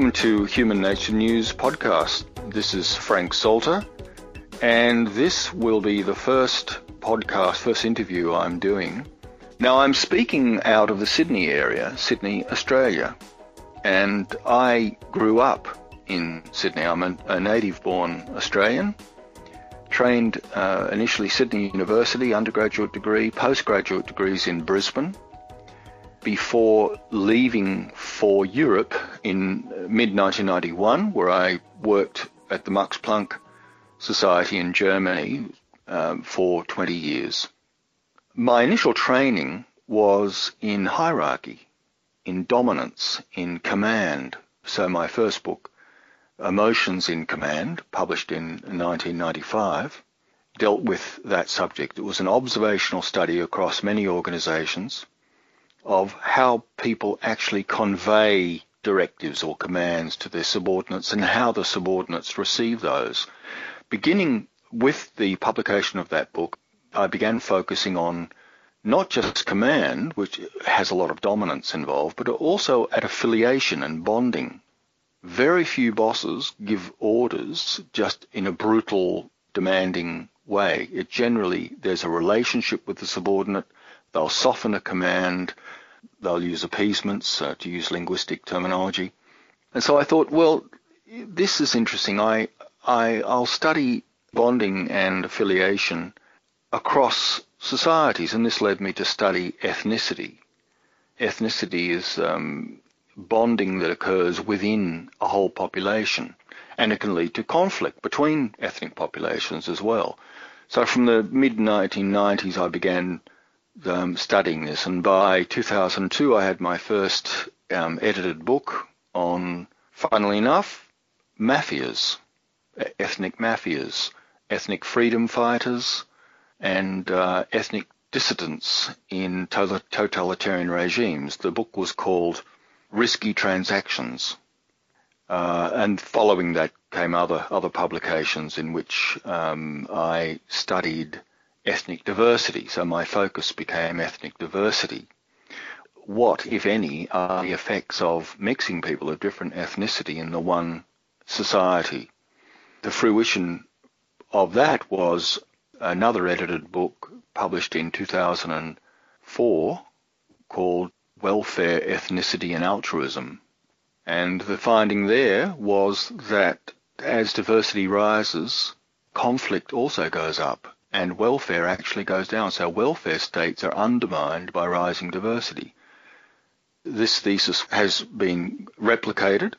Welcome to Human Nature News podcast. This is Frank Salter, and this will be the first podcast, first interview I'm doing. Now, I'm speaking out of the Sydney area, Sydney, Australia, and I grew up in Sydney. I'm a, a native born Australian, trained uh, initially Sydney University, undergraduate degree, postgraduate degrees in Brisbane before leaving for Europe in mid 1991, where I worked at the Max Planck Society in Germany um, for 20 years. My initial training was in hierarchy, in dominance, in command. So my first book, Emotions in Command, published in 1995, dealt with that subject. It was an observational study across many organizations of how people actually convey directives or commands to their subordinates and how the subordinates receive those. Beginning with the publication of that book, I began focusing on not just command, which has a lot of dominance involved, but also at affiliation and bonding. Very few bosses give orders just in a brutal, demanding way. It generally, there's a relationship with the subordinate. They'll soften a command they'll use appeasements uh, to use linguistic terminology. And so I thought, well, this is interesting. I, I, I'll study bonding and affiliation across societies, and this led me to study ethnicity. Ethnicity is um, bonding that occurs within a whole population, and it can lead to conflict between ethnic populations as well. So from the mid 1990s, I began um, studying this, and by 2002 I had my first um, edited book on, funnily enough, mafias, ethnic mafias, ethnic freedom fighters, and uh, ethnic dissidents in totalitarian regimes. The book was called Risky Transactions. Uh, and following that came other other publications in which um, I studied ethnic diversity. So my focus became ethnic diversity. What, if any, are the effects of mixing people of different ethnicity in the one society? The fruition of that was another edited book published in 2004 called Welfare, Ethnicity and Altruism. And the finding there was that as diversity rises, conflict also goes up and welfare actually goes down. So welfare states are undermined by rising diversity. This thesis has been replicated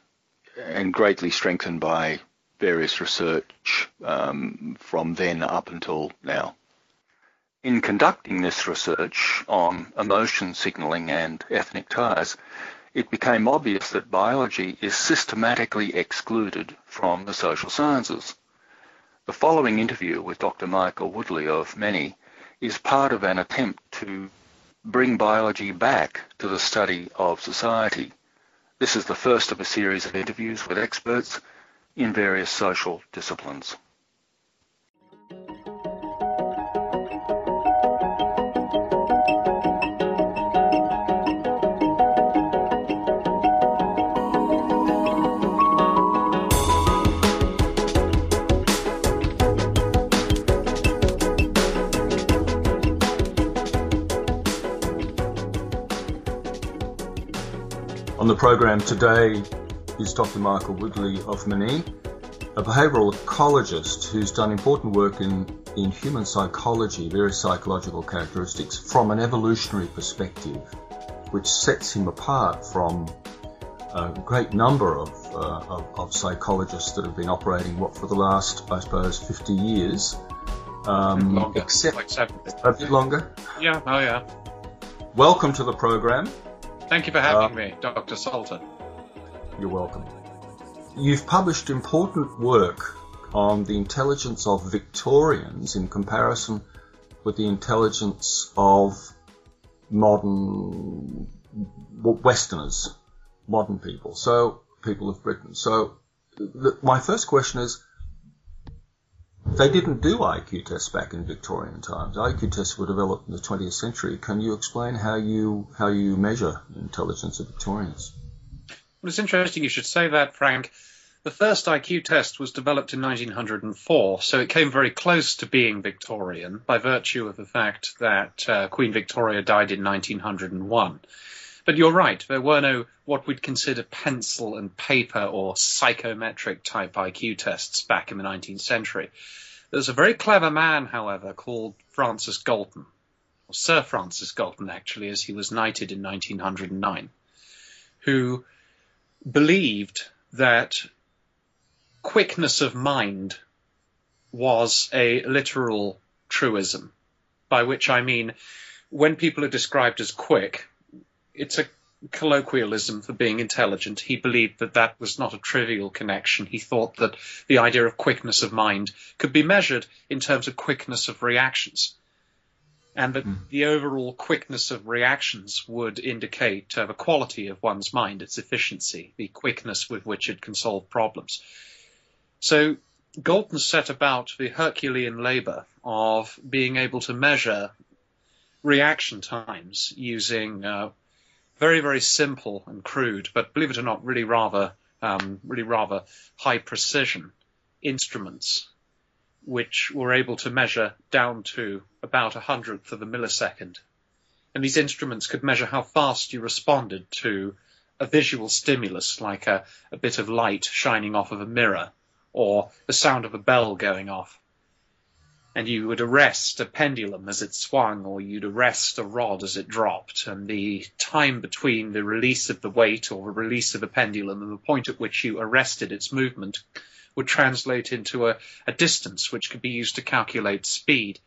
and greatly strengthened by various research um, from then up until now. In conducting this research on emotion signaling and ethnic ties, it became obvious that biology is systematically excluded from the social sciences. The following interview with Dr. Michael Woodley of Menie is part of an attempt to bring biology back to the study of society. This is the first of a series of interviews with experts in various social disciplines. On the program today is Dr. Michael Woodley of Menie, a behavioral ecologist who's done important work in, in human psychology, various psychological characteristics from an evolutionary perspective, which sets him apart from a great number of, uh, of, of, psychologists that have been operating what for the last, I suppose, 50 years. Um, longer, except like a bit longer. Yeah, oh yeah. Welcome to the program. Thank you for having uh, me, Dr. Salter. You're welcome. You've published important work on the intelligence of Victorians in comparison with the intelligence of modern Westerners, modern people, so people of Britain. So the, my first question is, they didn't do IQ tests back in Victorian times. IQ tests were developed in the 20th century. Can you explain how you how you measure intelligence of Victorians? Well, it's interesting you should say that, Frank. The first IQ test was developed in 1904, so it came very close to being Victorian by virtue of the fact that uh, Queen Victoria died in 1901. But you're right, there were no what we'd consider pencil and paper or psychometric type IQ tests back in the 19th century. There's a very clever man, however, called Francis Galton, or Sir Francis Galton actually, as he was knighted in 1909, who believed that quickness of mind was a literal truism, by which I mean when people are described as quick, it's a colloquialism for being intelligent. He believed that that was not a trivial connection. He thought that the idea of quickness of mind could be measured in terms of quickness of reactions. And that mm. the overall quickness of reactions would indicate uh, the quality of one's mind, its efficiency, the quickness with which it can solve problems. So Galton set about the Herculean labor of being able to measure reaction times using uh, very, very simple and crude, but believe it or not, really rather, um, really rather high precision instruments, which were able to measure down to about a hundredth of a millisecond. And these instruments could measure how fast you responded to a visual stimulus, like a, a bit of light shining off of a mirror, or the sound of a bell going off and you would arrest a pendulum as it swung, or you'd arrest a rod as it dropped, and the time between the release of the weight or the release of the pendulum and the point at which you arrested its movement would translate into a, a distance which could be used to calculate speed.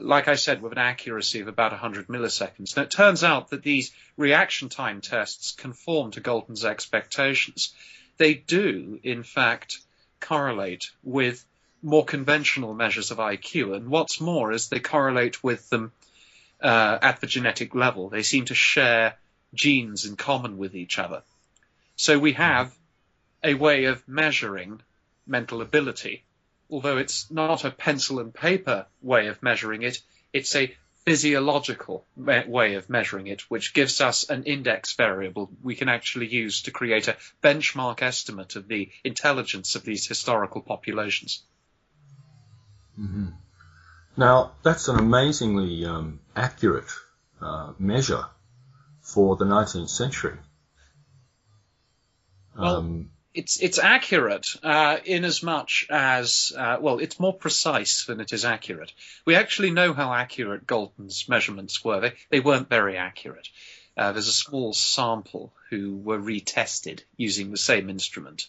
Like I said, with an accuracy of about 100 milliseconds. Now, it turns out that these reaction time tests conform to Galton's expectations. They do, in fact, correlate with more conventional measures of IQ. And what's more is they correlate with them uh, at the genetic level. They seem to share genes in common with each other. So we have a way of measuring mental ability. Although it's not a pencil and paper way of measuring it, it's a physiological way of measuring it, which gives us an index variable we can actually use to create a benchmark estimate of the intelligence of these historical populations. Mm-hmm. Now, that's an amazingly um, accurate uh, measure for the 19th century. Well, um, it's it's accurate uh, in as much as uh, well, it's more precise than it is accurate. We actually know how accurate Galton's measurements were. They they weren't very accurate. Uh, there's a small sample who were retested using the same instrument,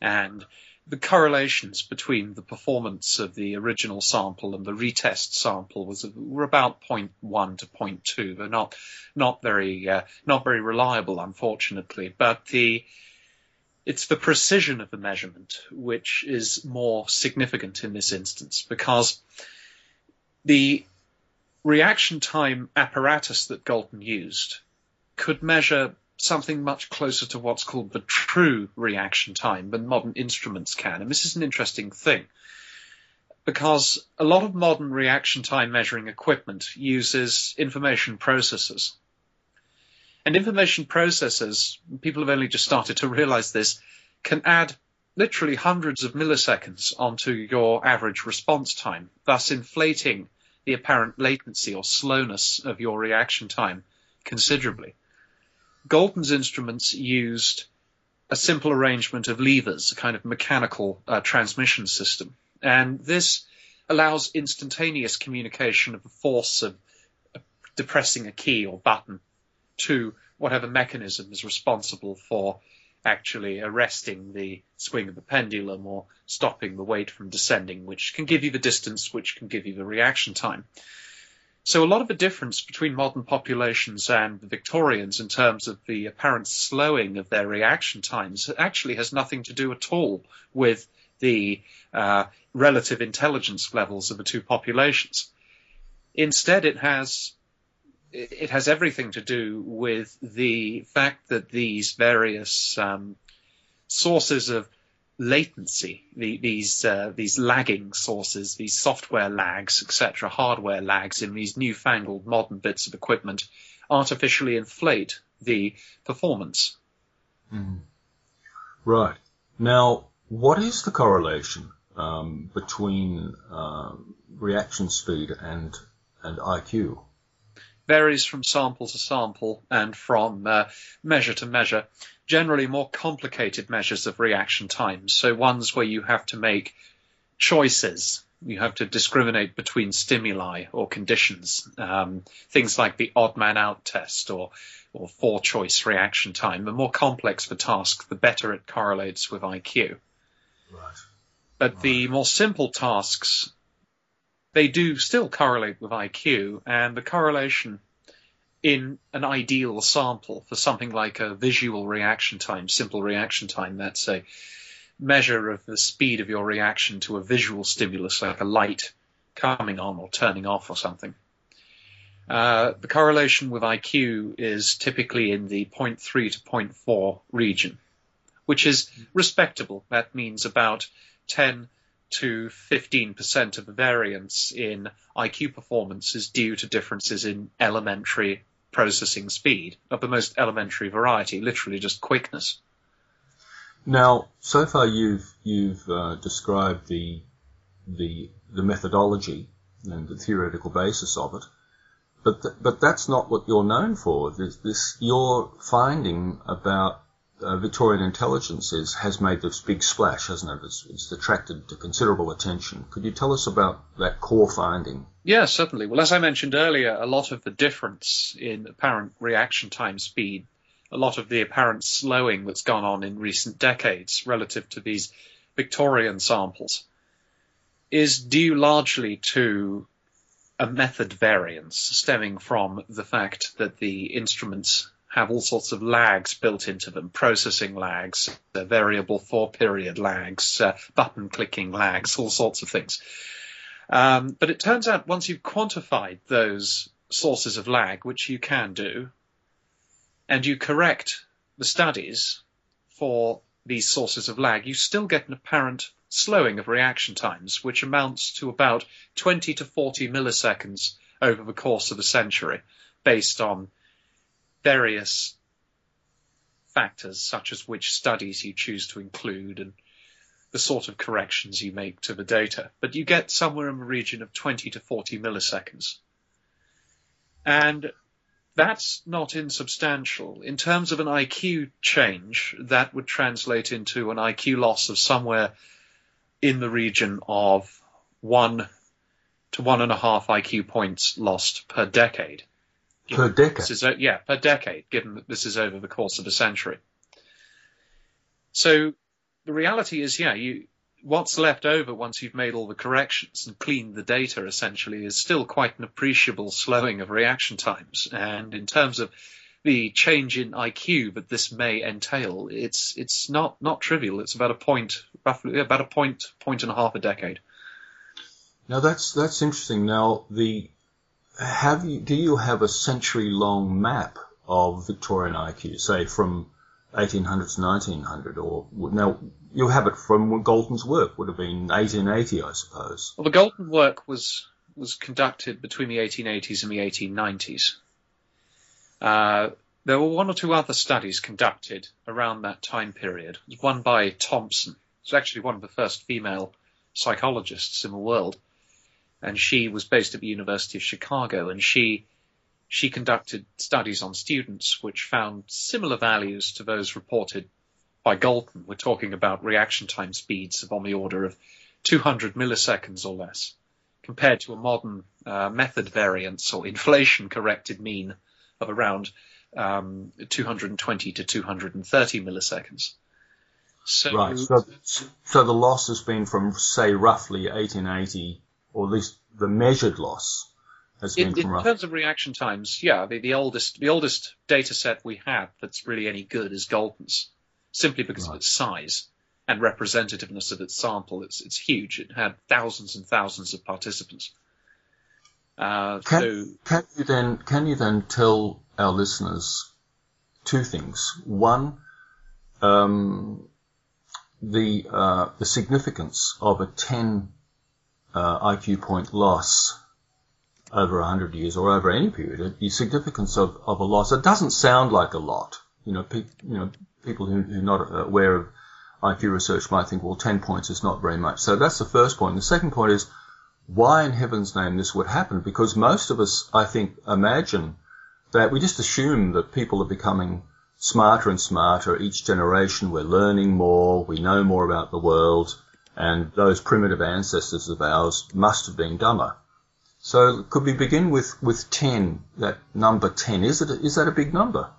and the correlations between the performance of the original sample and the retest sample was were about 0.1 to 0.2. They're not not very uh, not very reliable, unfortunately. But the it's the precision of the measurement which is more significant in this instance because the reaction time apparatus that Galton used could measure something much closer to what's called the true reaction time than modern instruments can. And this is an interesting thing because a lot of modern reaction time measuring equipment uses information processors. And information processors, people have only just started to realize this, can add literally hundreds of milliseconds onto your average response time, thus inflating the apparent latency or slowness of your reaction time considerably. Galton's instruments used a simple arrangement of levers, a kind of mechanical uh, transmission system. And this allows instantaneous communication of the force of depressing a key or button to whatever mechanism is responsible for actually arresting the swing of the pendulum or stopping the weight from descending, which can give you the distance, which can give you the reaction time. So a lot of the difference between modern populations and the Victorians in terms of the apparent slowing of their reaction times actually has nothing to do at all with the uh, relative intelligence levels of the two populations. Instead, it has it has everything to do with the fact that these various um, sources of latency, the, these uh, these lagging sources, these software lags, etc., hardware lags in these newfangled modern bits of equipment, artificially inflate the performance. Mm-hmm. Right. Now, what is the correlation um, between uh, reaction speed and and IQ? Varies from sample to sample and from uh, measure to measure. Generally, more complicated measures of reaction times. So ones where you have to make choices. You have to discriminate between stimuli or conditions. Um, things like the odd man out test or or four choice reaction time. The more complex the task, the better it correlates with IQ. Right. But right. the more simple tasks, they do still correlate with IQ, and the correlation in an ideal sample for something like a visual reaction time, simple reaction time, that's a measure of the speed of your reaction to a visual stimulus like a light coming on or turning off or something. Uh, the correlation with IQ is typically in the 0.3 to 0.4 region, which is respectable. That means about 10 to 15% of the variance in IQ performance is due to differences in elementary processing speed of the most elementary variety, literally just quickness. Now, so far you've you've uh, described the the the methodology and the theoretical basis of it. But th- but that's not what you're known for. This, this your finding about uh, Victorian intelligence has made this big splash, hasn't it? It's, it's attracted to considerable attention. Could you tell us about that core finding? Yeah, certainly. Well, as I mentioned earlier, a lot of the difference in apparent reaction time speed, a lot of the apparent slowing that's gone on in recent decades relative to these Victorian samples, is due largely to a method variance stemming from the fact that the instruments have all sorts of lags built into them, processing lags, uh, variable foreperiod lags, uh, button clicking lags, all sorts of things. Um, but it turns out once you've quantified those sources of lag, which you can do, and you correct the studies for these sources of lag, you still get an apparent slowing of reaction times, which amounts to about 20 to 40 milliseconds over the course of a century, based on various factors such as which studies you choose to include and the sort of corrections you make to the data. But you get somewhere in the region of 20 to 40 milliseconds. And that's not insubstantial. In terms of an IQ change, that would translate into an IQ loss of somewhere in the region of one to one and a half IQ points lost per decade. Per decade? This is, yeah, per decade, given that this is over the course of a century. So the reality is, yeah, you, what's left over once you've made all the corrections and cleaned the data essentially is still quite an appreciable slowing of reaction times. And in terms of the change in IQ that this may entail, it's it's not not trivial. It's about a point, roughly about a point, point and a half a decade. Now that's that's interesting. Now the have you do you have a century long map of Victorian IQ, say from 1800 to 1900, or now you have it from Galton's work would have been 1880, I suppose. Well, the Galton work was was conducted between the 1880s and the 1890s. Uh, there were one or two other studies conducted around that time period. One by Thompson. It's actually one of the first female psychologists in the world. And she was based at the University of Chicago and she she conducted studies on students which found similar values to those reported by Galton. We're talking about reaction time speeds of on the order of 200 milliseconds or less, compared to a modern uh, method variance or inflation corrected mean of around um, 220 to 230 milliseconds. So, right. So, so the loss has been from, say, roughly 1880, or at least the measured loss has been in, from in terms of reaction times, yeah, the, the oldest the oldest data set we have that's really any good is Galton's, simply because right. of its size and representativeness of its sample. It's it's huge. It had thousands and thousands of participants. Uh, can, so, can you then can you then tell our listeners two things? One, um, the uh, the significance of a 10 uh, IQ point loss over 100 years or over any period, the significance of, of a loss. It doesn't sound like a lot. You know, pe- you know, people who, who are not aware of IQ research might think, well, 10 points is not very much. So that's the first point. The second point is why in heaven's name this would happen? Because most of us, I think, imagine that we just assume that people are becoming smarter and smarter each generation. We're learning more. We know more about the world. And those primitive ancestors of ours must have been dumber. So could we begin with, with 10, that number 10? Is it, is that a big number?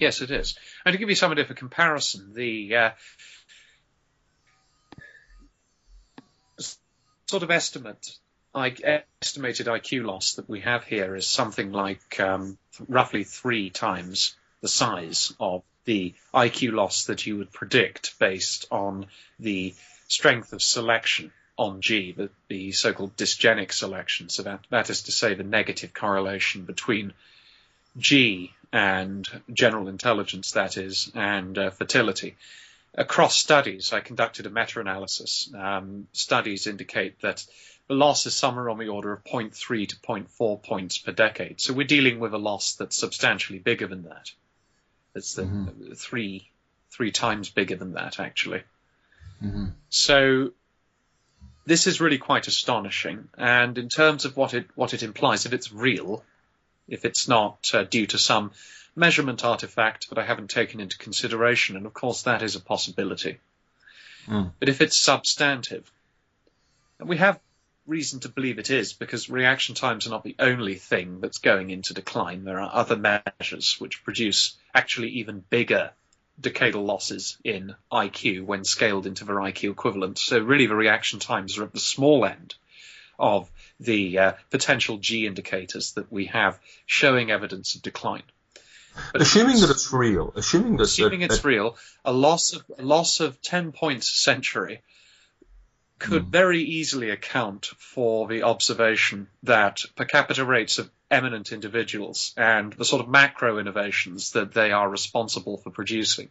Yes, it is. And to give you of a comparison, the, uh, sort of estimate, estimated IQ loss that we have here is something like um, roughly three times the size of the IQ loss that you would predict based on the strength of selection on G, the, the so-called dysgenic selection. So that, that is to say the negative correlation between G and general intelligence, that is, and uh, fertility across studies, I conducted a meta-analysis. Um, studies indicate that the loss is somewhere on the order of 0.3 to 0.4 points per decade. So we're dealing with a loss that's substantially bigger than that. It's the mm-hmm. three three times bigger than that actually. Mm-hmm. So this is really quite astonishing. And in terms of what it what it implies, if it's real, if it's not uh, due to some measurement artifact that I haven't taken into consideration, and of course that is a possibility. Mm. But if it's substantive, and we have reason to believe it is because reaction times are not the only thing that's going into decline. There are other measures which produce actually even bigger decadal losses in IQ when scaled into their IQ equivalent. So really the reaction times are at the small end of the uh, potential G indicators that we have showing evidence of decline. But assuming that it's real, assuming that assuming that, it's that, real, a loss of a loss of ten points a century could hmm. very easily account for the observation that per capita rates of eminent individuals and the sort of macro innovations that they are responsible for producing.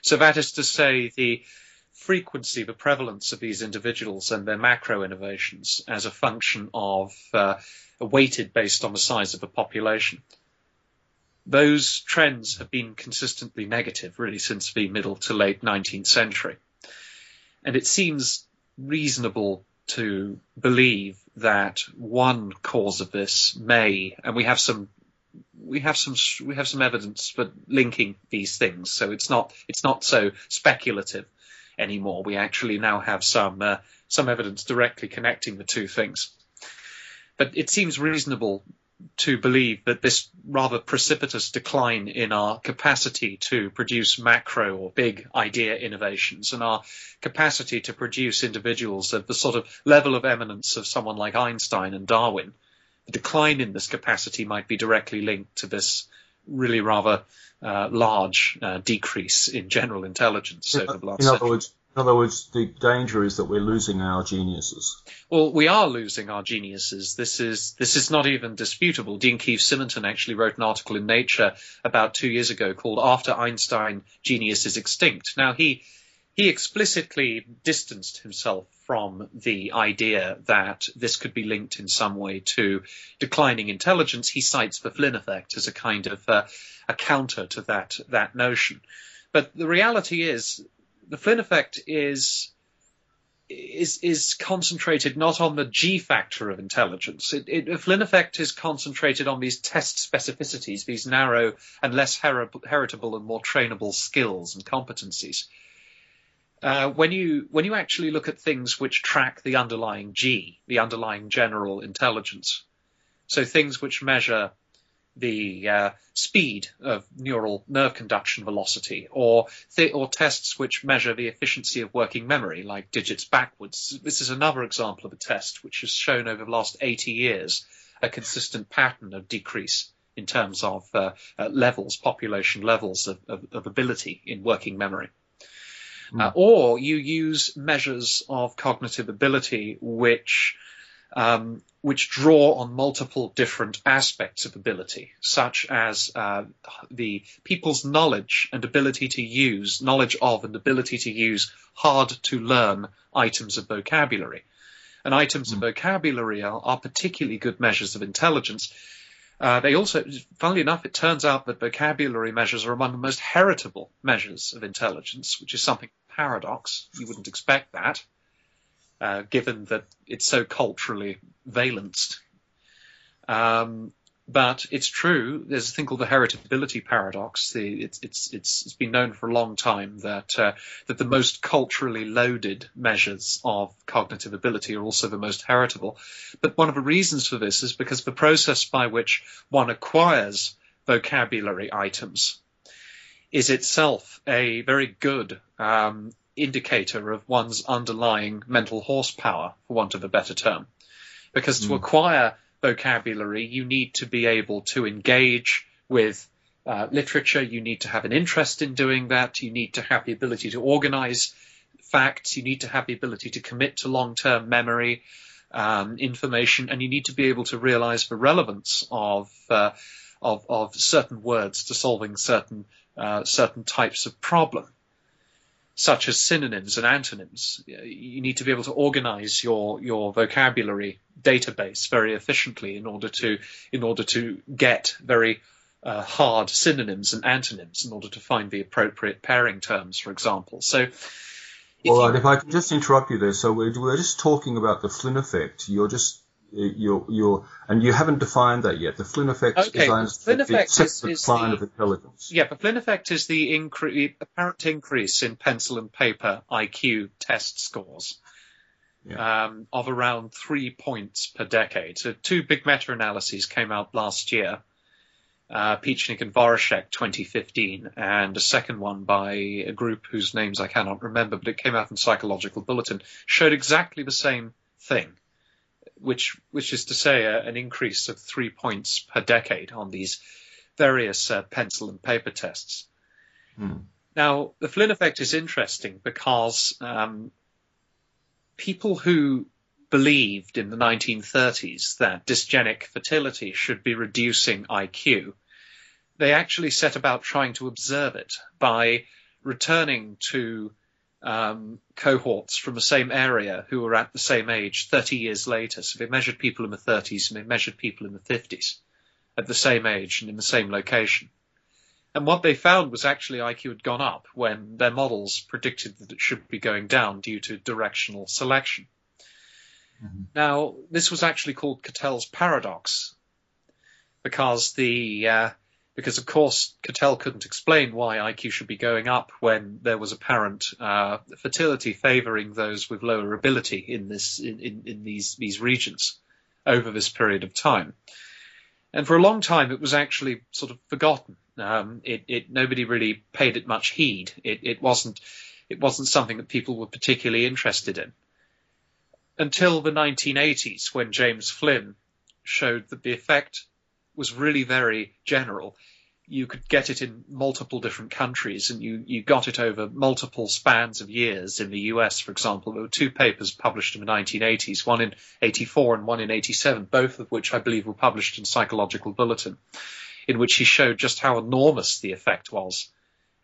So that is to say, the frequency, the prevalence of these individuals and their macro innovations as a function of uh, weighted based on the size of the population those trends have been consistently negative really since the middle to late 19th century. And it seems reasonable to believe that one cause of this may, and we have some, we have some, we have some evidence for linking these things. So it's not, it's not so speculative anymore. We actually now have some, uh, some evidence directly connecting the two things. But it seems reasonable to believe that this rather precipitous decline in our capacity to produce macro or big idea innovations and our capacity to produce individuals at the sort of level of eminence of someone like Einstein and Darwin, the decline in this capacity might be directly linked to this really rather uh, large uh, decrease in general intelligence over the last In other century. words, in other words, the danger is that we're losing our geniuses. Well, we are losing our geniuses. This is this is not even disputable. Dean Keith Simonton actually wrote an article in Nature about two years ago called "After Einstein, Genius is Extinct." Now he he explicitly distanced himself from the idea that this could be linked in some way to declining intelligence. He cites the Flynn effect as a kind of uh, a counter to that that notion. But the reality is the Flynn effect is is is concentrated not on the G factor of intelligence. It, it, the Flynn effect is concentrated on these test specificities, these narrow and less her- heritable and more trainable skills and competencies. Uh, when you when you actually look at things which track the underlying G, the underlying general intelligence, so things which measure the uh, speed of neural nerve conduction velocity, or th- or tests which measure the efficiency of working memory, like digits backwards. This is another example of a test which has shown over the last 80 years a consistent pattern of decrease in terms of uh, uh, levels, population levels of, of, of, ability in working memory. Mm. or you use measures of cognitive ability which um, which draw on multiple different aspects of ability, such as uh, the people's knowledge and ability to use, knowledge of and ability to use hard to learn items of vocabulary. And items mm. of hmm. vocabulary are, are, particularly good measures of intelligence. Uh, they also, funnily enough, it turns out that vocabulary measures are among the most heritable measures of intelligence, which is something paradox. You wouldn't expect that, uh, given that it's so culturally valenced. Um, but it's true. There's a thing called the heritability paradox. The, it's, it's, it's, it's been known for a long time that uh, that the most culturally loaded measures of cognitive ability are also the most heritable. But one of the reasons for this is because the process by which one acquires vocabulary items is itself a very good um, indicator of one's underlying mental horsepower, for want of a better term. Because to hmm. acquire vocabulary, you need to be able to engage with uh, literature. You need to have an interest in doing that. You need to have the ability to organize facts. You need to have the ability to commit to long-term memory um, information, and you need to be able to realize the relevance of uh, of, of, certain words to solving certain uh, certain types of problem such as synonyms and antonyms. You need to be able to organize your, your vocabulary database very efficiently in order to, in order to get very uh, hard synonyms and antonyms in order to find the appropriate pairing terms, for example. So, all right, if I can just interrupt you there. So we're, we're just talking about the Flynn effect. You're just you're, you're, and you haven't defined that yet. The Flynn effect okay, is Flynn effect is, is decline the, of intelligence. Yeah, the Flynn effect is the incre- apparent increase in pencil and paper IQ test scores. Yeah. Um, of around three points per decade. So two big meta-analyses came out last year, uh, Pietschnig and Voracek 2015, and a second one by a group whose names I cannot remember, but it came out in Psychological Bulletin, showed exactly the same thing which which is to say a, an increase of three points per decade on these various uh, pencil and paper tests. Hmm. Now, the Flynn effect is interesting because um, people who believed in the 1930s that dysgenic fertility should be reducing IQ, they actually set about trying to observe it by returning to um, cohorts from the same area who were at the same age 30 years later. So they measured people in the 30s and they measured people in the 50s at the same age and in the same location. And what they found was actually IQ had gone up when their models predicted that it should be going down due to directional selection. Mm-hmm. Now, this was actually called Cattell's paradox because the uh, because of course Cattell couldn't explain why IQ should be going up when there was apparent uh, fertility favouring those with lower ability in this in, in, in, these these regions over this period of time. And for a long time, it was actually sort of forgotten. Um, it, it, nobody really paid it much heed. It, it wasn't it wasn't something that people were particularly interested in until the 1980s when James Flynn showed that the effect was really very general. You could get it in multiple different countries, and you, you got it over multiple spans of years. In the US, for example, there were two papers published in the 1980s, one in 84 and one in 87, both of which I believe were published in Psychological Bulletin, in which he showed just how enormous the effect was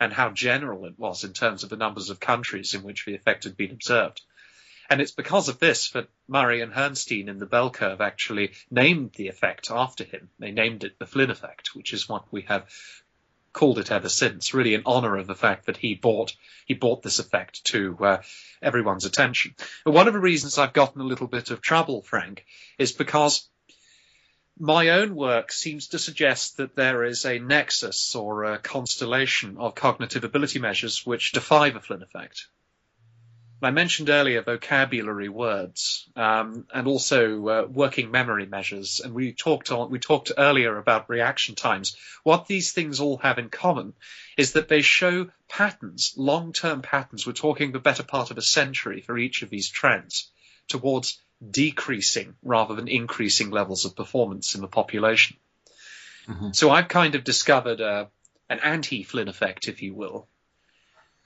and how general it was in terms of the numbers of countries in which the effect had been observed. And it's because of this that Murray and Herrnstein in the bell curve actually named the effect after him. They named it the Flynn effect, which is what we have called it ever since, really in honor of the fact that he brought he brought this effect to uh, everyone's attention. But one of the reasons I've gotten a little bit of trouble, Frank, is because my own work seems to suggest that there is a nexus or a constellation of cognitive ability measures which defy the Flynn effect. I mentioned earlier vocabulary words um, and also uh, working memory measures, and we talked on, we talked earlier about reaction times. What these things all have in common is that they show patterns, long-term patterns. We're talking the better part of a century for each of these trends towards decreasing rather than increasing levels of performance in the population. Mm-hmm. So I've kind of discovered a, uh, an anti-Flynn effect, if you will,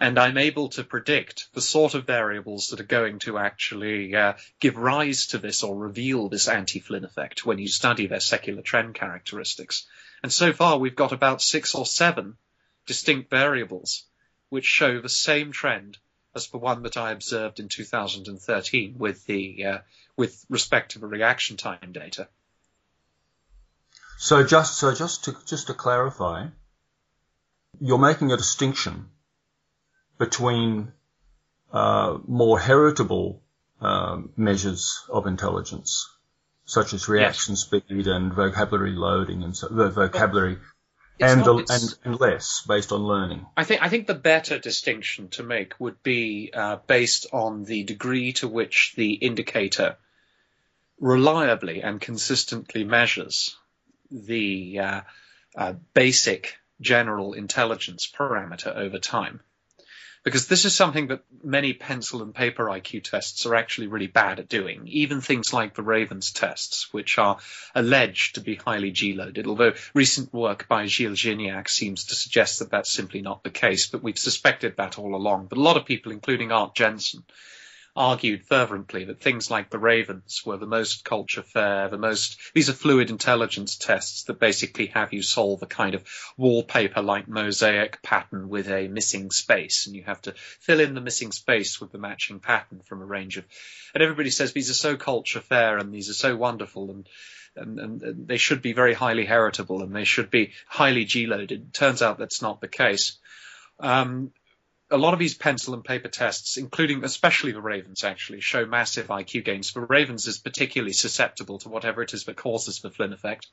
and I'm able to predict the sort of variables that are going to actually uh, give rise to this or reveal this anti-Flynn effect when you study their secular trend characteristics. And so far we've got about six or seven distinct variables which show the same trend as the one that I observed in 2013 with the uh, with respect to the reaction time data. So just so just to just to clarify, you're making a distinction between uh, more heritable um, measures of intelligence, such as reaction yes. speed and vocabulary loading and so, the vocabulary, and, not, and, and less based on learning. I think I think the better distinction to make would be uh, based on the degree to which the indicator reliably and consistently measures the uh, uh, basic general intelligence parameter over time. Because this is something that many pencil and paper IQ tests are actually really bad at doing. Even things like the Ravens tests, which are alleged to be highly G-loaded, although recent work by Gilles Gignac seems to suggest that that's simply not the case, but we've suspected that all along. But a lot of people, including Art Jensen, argued fervently that things like the Ravens were the most culture fair, the most, these are fluid intelligence tests that basically have you solve a kind of wallpaper like mosaic pattern with a missing space. And you have to fill in the missing space with the matching pattern from a range of, and everybody says these are so culture fair and these are so wonderful and, and, and, they should be very highly heritable and they should be highly G-loaded. Turns out that's not the case. Um, a lot of these pencil and paper tests, including especially the Ravens, actually show massive IQ gains. The Ravens is particularly susceptible to whatever it is that causes the Flynn effect,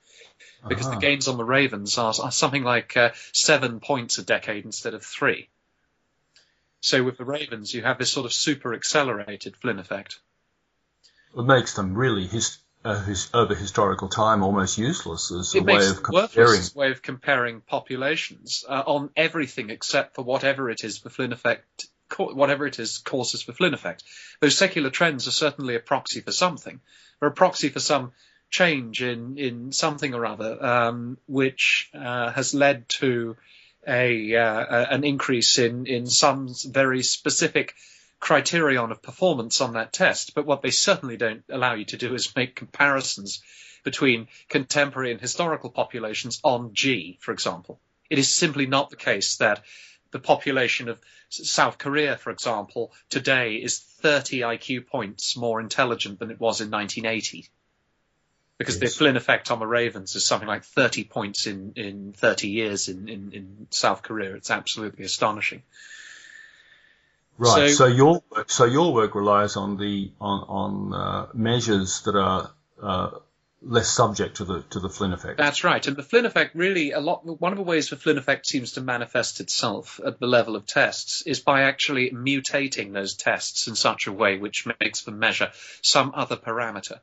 because uh-huh. the gains on the Ravens are, are something like uh, seven points a decade instead of three. So with the Ravens, you have this sort of super accelerated Flynn effect. It makes them really his, uh, his, over historical time almost useless as it a way of comparing. way of comparing populations uh, on everything except for whatever it is for Flynn effect, whatever it is causes for Flynn effect. Those secular trends are certainly a proxy for something. They're a proxy for some change in in something or other, um, which uh, has led to a, uh, an increase in in some very specific criterion of performance on that test. But what they certainly don't allow you to do is make comparisons between contemporary and historical populations on G, for example. It is simply not the case that the population of South Korea, for example, today is 30 IQ points more intelligent than it was in 1980. Because yes. the Flynn effect on the Ravens is something like 30 points in, in 30 years in, in, in South Korea. It's absolutely astonishing. Right. So, so, your so your work relies on the on on uh, measures that are uh, less subject to the to the Flynn effect. That's right. And the Flynn effect really a lot. One of the ways the Flynn effect seems to manifest itself at the level of tests is by actually mutating those tests in such a way which makes them measure some other parameter.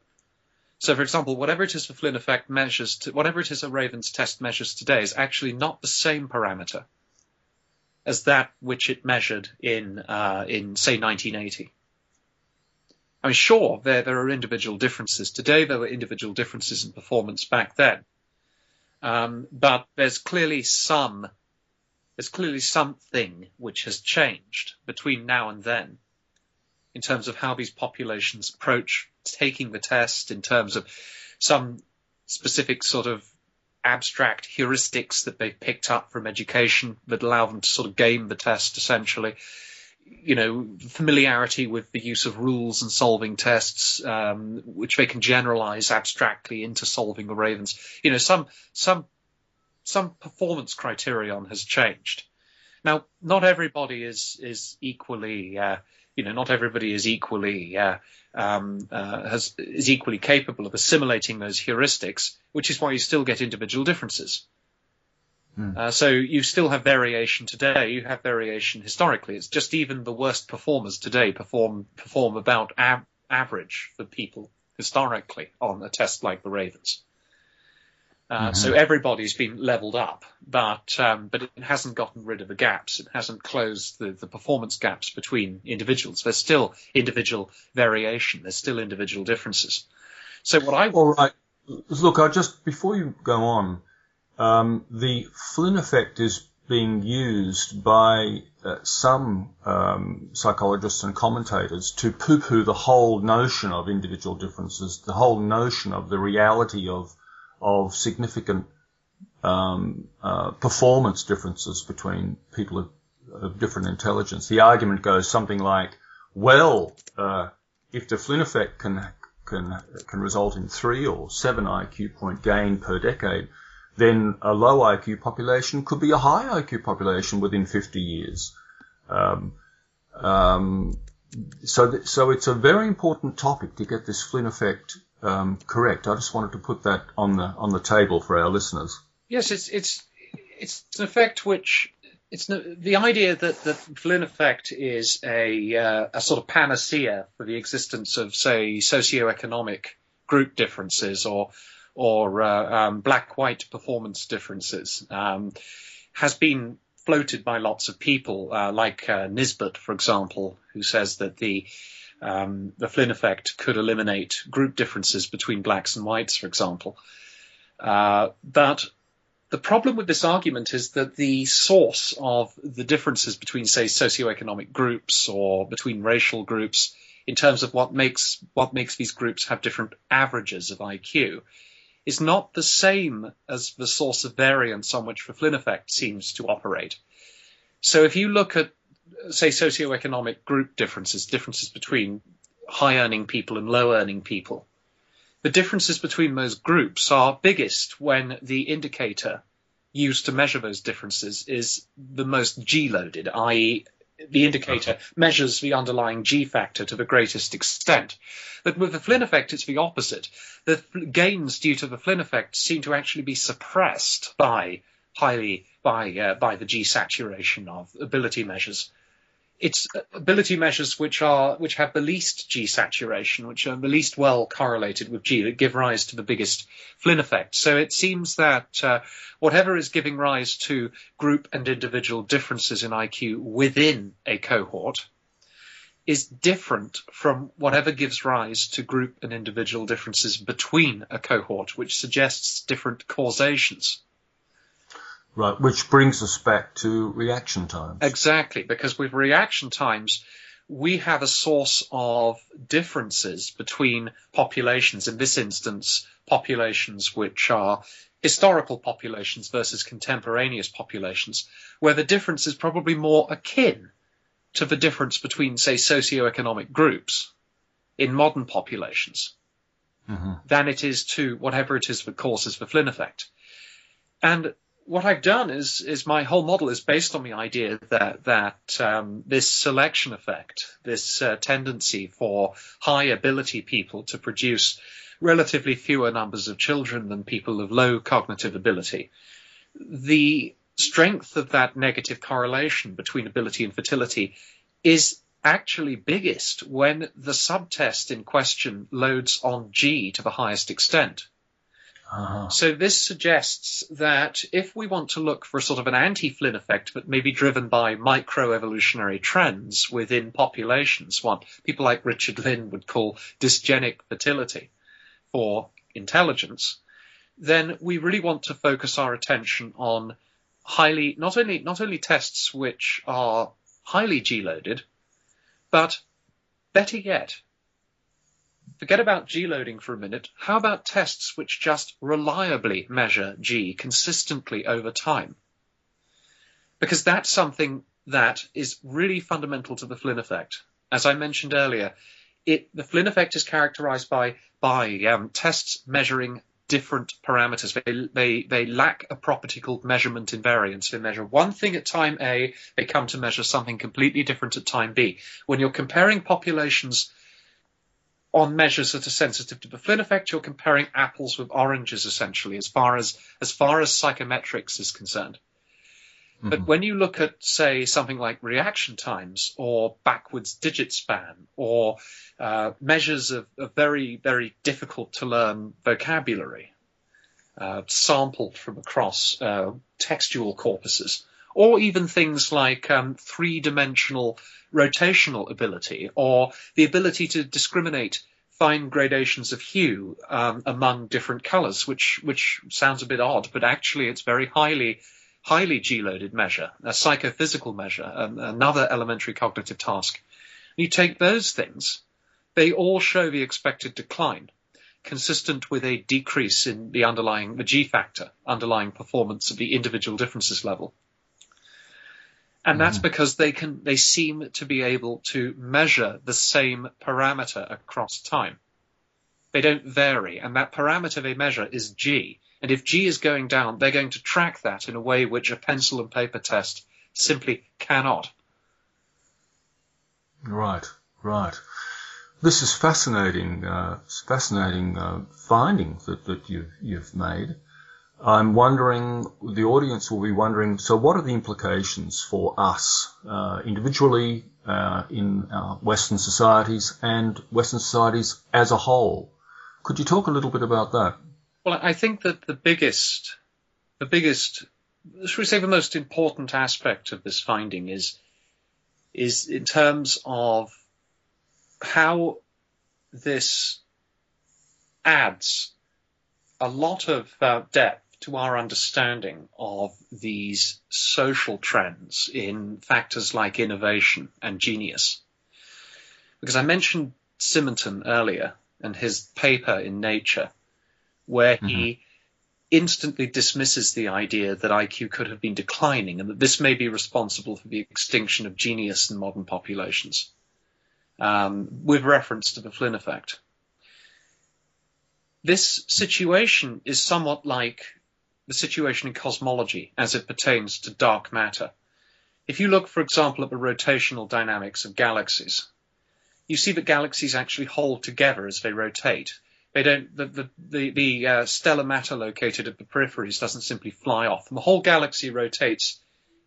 So, for example, whatever it is the Flynn effect measures, to, whatever it is a Ravens test measures today, is actually not the same parameter as that which it measured in, uh, in say, 1980. I mean, sure, there, there are individual differences. Today, there were individual differences in performance back then. Um, but there's clearly some, there's clearly something which has changed between now and then in terms of how these populations approach taking the test, in terms of some specific sort of abstract heuristics that they've picked up from education that allow them to sort of game the test essentially. You know, familiarity with the use of rules and solving tests, um, which they can generalize abstractly into solving the Ravens. You know, some some some performance criterion has changed. Now, not everybody is is equally, uh, you know, not everybody is equally uh, um, uh, has, is equally capable of assimilating those heuristics, which is why you still get individual differences. Mm. Uh, so you still have variation today. You have variation historically. It's just even the worst performers today perform perform about ab- average for people historically on a test like the Ravens. Uh, mm-hmm. So everybody's been leveled up, but um, but it hasn't gotten rid of the gaps. It hasn't closed the, the performance gaps between individuals. There's still individual variation. There's still individual differences. So what I all right. Look, I just before you go on, um, the Flynn effect is being used by uh, some um, psychologists and commentators to poo-poo the whole notion of individual differences, the whole notion of the reality of of significant um, uh, performance differences between people of, of, different intelligence. The argument goes something like, well, uh, if the Flynn effect can can can result in three or seven IQ point gain per decade, then a low IQ population could be a high IQ population within 50 years. Um, um, so, th- so it's a very important topic to get this Flynn effect um, correct. I just wanted to put that on the on the table for our listeners. Yes, it's it's it's an effect which it's the idea that the Flynn effect is a uh, a sort of panacea for the existence of say socioeconomic group differences or or uh, um, black-white performance differences um, has been floated by lots of people, uh, like uh, Nisbett, for example, who says that the um, the Flynn effect could eliminate group differences between blacks and whites, for example. Uh, but the problem with this argument is that the source of the differences between, say, socioeconomic groups or between racial groups, in terms of what makes what makes these groups have different averages of IQ, is not the same as the source of variance on which the Flynn effect seems to operate. So if you look at, say, socioeconomic group differences, differences between high earning people and low earning people, the differences between those groups are biggest when the indicator used to measure those differences is the most G loaded, i.e., the indicator measures the underlying G factor to the greatest extent. But with the Flynn effect, it's the opposite. The gains due to the Flynn effect seem to actually be suppressed by highly by uh, by the G saturation of ability measures it's ability measures which are which have the least G saturation, which are the least well correlated with G, that give rise to the biggest Flynn effect. So it seems that uh, whatever is giving rise to group and individual differences in IQ within a cohort is different from whatever gives rise to group and individual differences between a cohort, which suggests different causations. Right, which brings us back to reaction times. Exactly, because with reaction times, we have a source of differences between populations. In this instance, populations which are historical populations versus contemporaneous populations, where the difference is probably more akin to the difference between, say, socioeconomic groups in modern populations mm-hmm. than it is to whatever it is that causes the Flynn effect. And what I've done is is my whole model is based on the idea that that um, this selection effect, this uh, tendency for high ability people to produce relatively fewer numbers of children than people of low cognitive ability, the strength of that negative correlation between ability and fertility is actually biggest when the subtest in question loads on G to the highest extent. Uh-huh. So this suggests that if we want to look for sort of an anti-Flynn effect, but maybe driven by microevolutionary trends within populations, what people like Richard Lynn would call dysgenic fertility for intelligence, then we really want to focus our attention on highly, not only, not only tests which are highly G-loaded, but better yet, Forget about G loading for a minute. How about tests which just reliably measure G consistently over time? Because that's something that is really fundamental to the Flynn effect. As I mentioned earlier, it, the Flynn effect is characterized by, by um, tests measuring different parameters. They, they, they lack a property called measurement invariance. They measure one thing at time A, they come to measure something completely different at time B. When you're comparing populations on measures that are sensitive to the Flynn effect, you're comparing apples with oranges essentially, as far as as far as psychometrics is concerned. Mm-hmm. But when you look at, say, something like reaction times or backwards digit span or uh, measures of, of, very, very difficult to learn vocabulary, uh, sampled from across uh, textual corpuses, or even things like um, three dimensional rotational ability or the ability to discriminate fine gradations of hue um, among different colors, which which sounds a bit odd, but actually it's very highly highly G-loaded measure, a psychophysical measure, um, another elementary cognitive task. You take those things, they all show the expected decline, consistent with a decrease in the underlying the G factor, underlying performance of the individual differences level. And that's mm-hmm. because they can, they seem to be able to measure the same parameter across time. They don't vary, and that parameter they measure is G. And if G is going down, they're going to track that in a way which a pencil and paper test simply cannot. Right, right. This is fascinating, uh, fascinating uh, finding that, that you've, you've made. I'm wondering, the audience will be wondering, so what are the implications for us uh, individually uh, in our Western societies and Western societies as a whole? Could you talk a little bit about that? Well, I think that the biggest, the biggest, should we say the most important aspect of this finding is, is in terms of how this adds a lot of uh, depth to our understanding of these social trends in factors like innovation and genius. Because I mentioned Simonton earlier and his paper in Nature, where mm-hmm. he instantly dismisses the idea that IQ could have been declining and that this may be responsible for the extinction of genius in modern populations, um, with reference to the Flynn effect. This situation is somewhat like the situation in cosmology as it pertains to dark matter. If you look, for example, at the rotational dynamics of galaxies, you see that galaxies actually hold together as they rotate. They don't. The the the, the uh, stellar matter located at the peripheries doesn't simply fly off. And the whole galaxy rotates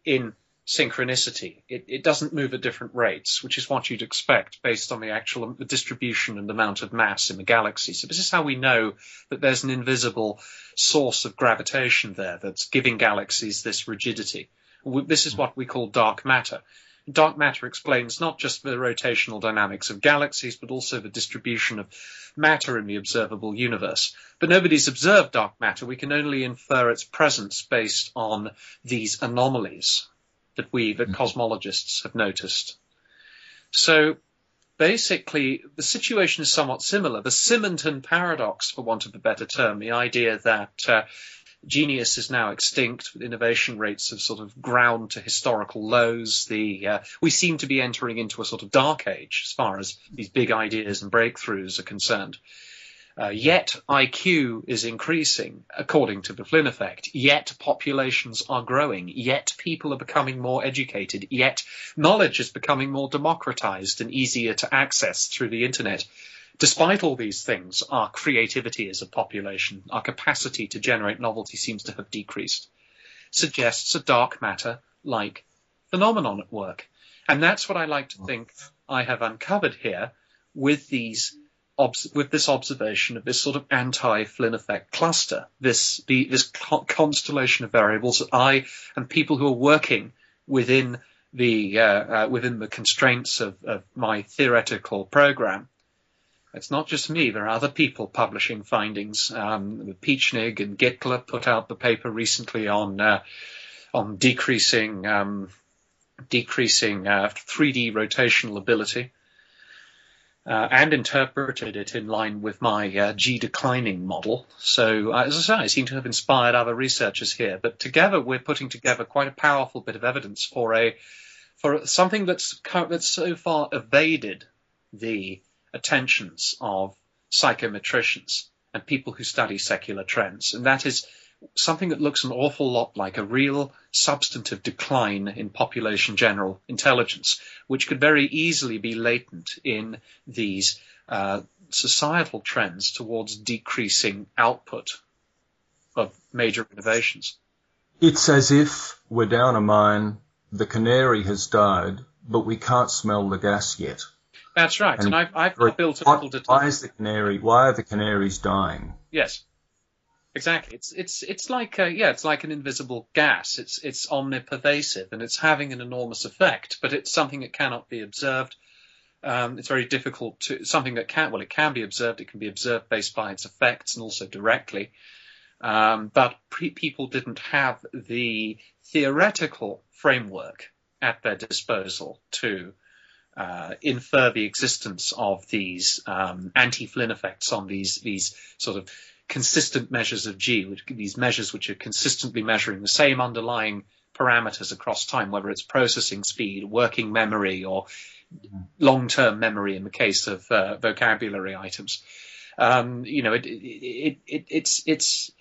in synchronicity. It, it, doesn't move at different rates, which is what you'd expect based on the actual distribution and amount of mass in the galaxy. So this is how we know that there's an invisible source of gravitation there that's giving galaxies this rigidity. This is what we call dark matter. Dark matter explains not just the rotational dynamics of galaxies, but also the distribution of matter in the observable universe. But nobody's observed dark matter. We can only infer its presence based on these anomalies that we, the hmm. cosmologists, have noticed. So basically, the situation is somewhat similar. The Simonton paradox, for want of a better term, the idea that uh, genius is now extinct, with innovation rates have sort of ground to historical lows. The uh, we seem to be entering into a sort of dark age as far as these big ideas and breakthroughs are concerned. Uh, yet IQ is increasing according to the Flynn effect. Yet populations are growing. Yet people are becoming more educated. Yet knowledge is becoming more democratized and easier to access through the internet. Despite all these things, our creativity as a population, our capacity to generate novelty seems to have decreased. Suggests a dark matter like phenomenon at work. And that's what I like to think I have uncovered here with these with this observation of this sort of anti-Flynn effect cluster, this the, this co- constellation of variables that I and people who are working within the uh, uh, within the constraints of, of, my theoretical program. It's not just me. There are other people publishing findings. Um, Pietschnig and Gittler put out the paper recently on uh, on decreasing um, decreasing 3D uh, rotational ability uh, and interpreted it in line with my uh, G declining model. So, uh, as I say, I seem to have inspired other researchers here. But together, we're putting together quite a powerful bit of evidence for a for something that's that's so far evaded the attentions of psychometricians and people who study secular trends, and that is something that looks an awful lot like a real substantive decline in population general intelligence, which could very easily be latent in these uh, societal trends towards decreasing output of major innovations. It's as if we're down a mine, the canary has died, but we can't smell the gas yet. That's right, and, and I've, I've built a little. Why is the canary? Why are the canaries dying? Yes. Exactly. It's it's it's like a, yeah, it's like an invisible gas. It's it's omnipervasive and it's having an enormous effect, but it's something that cannot be observed. Um, it's very difficult to something that can well, it can be observed. It can be observed based by its effects and also directly. Um, but pre- people didn't have the theoretical framework at their disposal to uh, infer the existence of these um, anti-Flynn effects on these these sort of consistent measures of G, which these measures which are consistently measuring the same underlying parameters across time, whether it's processing speed, working memory, or long-term memory in the case of uh, vocabulary items. Um, you know, it, it, it, it's it's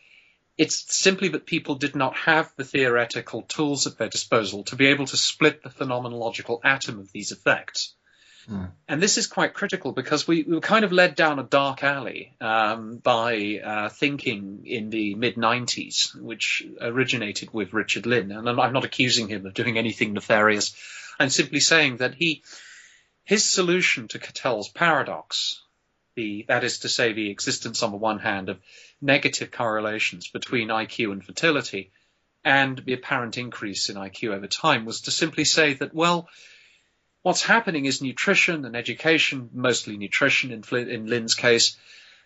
it's simply that people did not have the theoretical tools at their disposal to be able to split the phenomenological atom of these effects. Mm. And this is quite critical because we, we, were kind of led down a dark alley um, by uh, thinking in the mid 90s, which originated with Richard Lynn. And I'm, I'm not accusing him of doing anything nefarious. I'm simply saying that he, his solution to Cattell's paradox, the, that is to say, the existence on the one hand of negative correlations between IQ and fertility, and the apparent increase in IQ over time, was to simply say that, well, what's happening is nutrition and education, mostly nutrition in, in Lynn's case,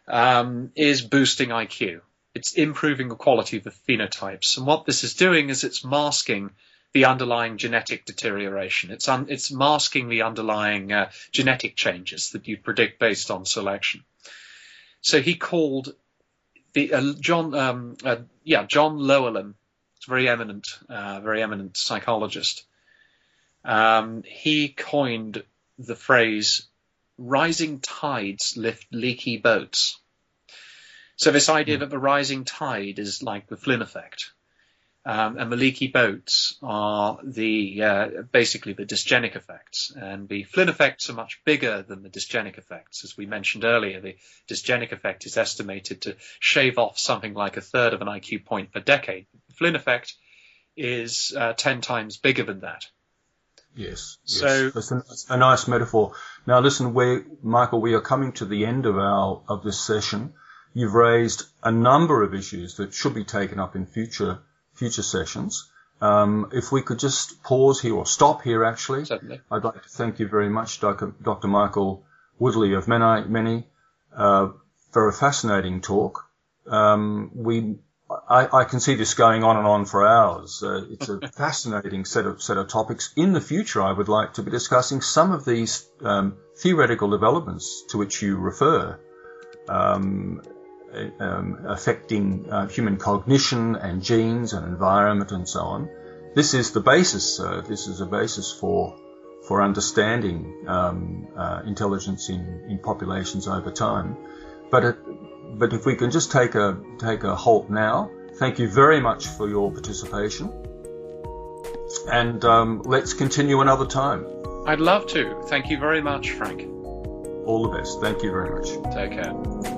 um, is boosting IQ. It's improving the quality of the phenotypes. And what this is doing is it's masking the underlying genetic deterioration. It's, un, it's masking the underlying uh, genetic changes that you predict based on selection. So he called the uh, John, um, uh, yeah, John Llewellyn, very eminent, uh, very eminent psychologist um, he coined the phrase rising tides lift leaky boats. So this idea that the rising tide is like the Flynn effect. Um, and the leaky boats are the uh, basically the dysgenic effects, and the Flynn effects are much bigger than the dysgenic effects. As we mentioned earlier, the dysgenic effect is estimated to shave off something like a third of an IQ point per decade. The Flynn effect is uh, ten times bigger than that. Yes. So yes. That's a, a, nice metaphor. Now, listen, we Michael, we are coming to the end of our of this session. You've raised a number of issues that should be taken up in future future sessions. Um, if we could just pause here or stop here, actually, Certainly. I'd like to thank you very much, Dr. Dr. Michael Woodley of Menie, Menie uh, for a fascinating talk. Um, we I, I, can see this going on and on for hours. Uh, it's a fascinating set of set of topics. In the future, I would like to be discussing some of these um, theoretical developments to which you refer, um, um, affecting uh, human cognition and genes and environment and so on. This is the basis. Uh, this is a basis for for understanding um, uh, intelligence in, in populations over time. But it, but if we can just take a take a halt now. Thank you very much for your participation, and um, let's continue another time. I'd love to. Thank you very much, Frank. All the best. Thank you very much. Take care.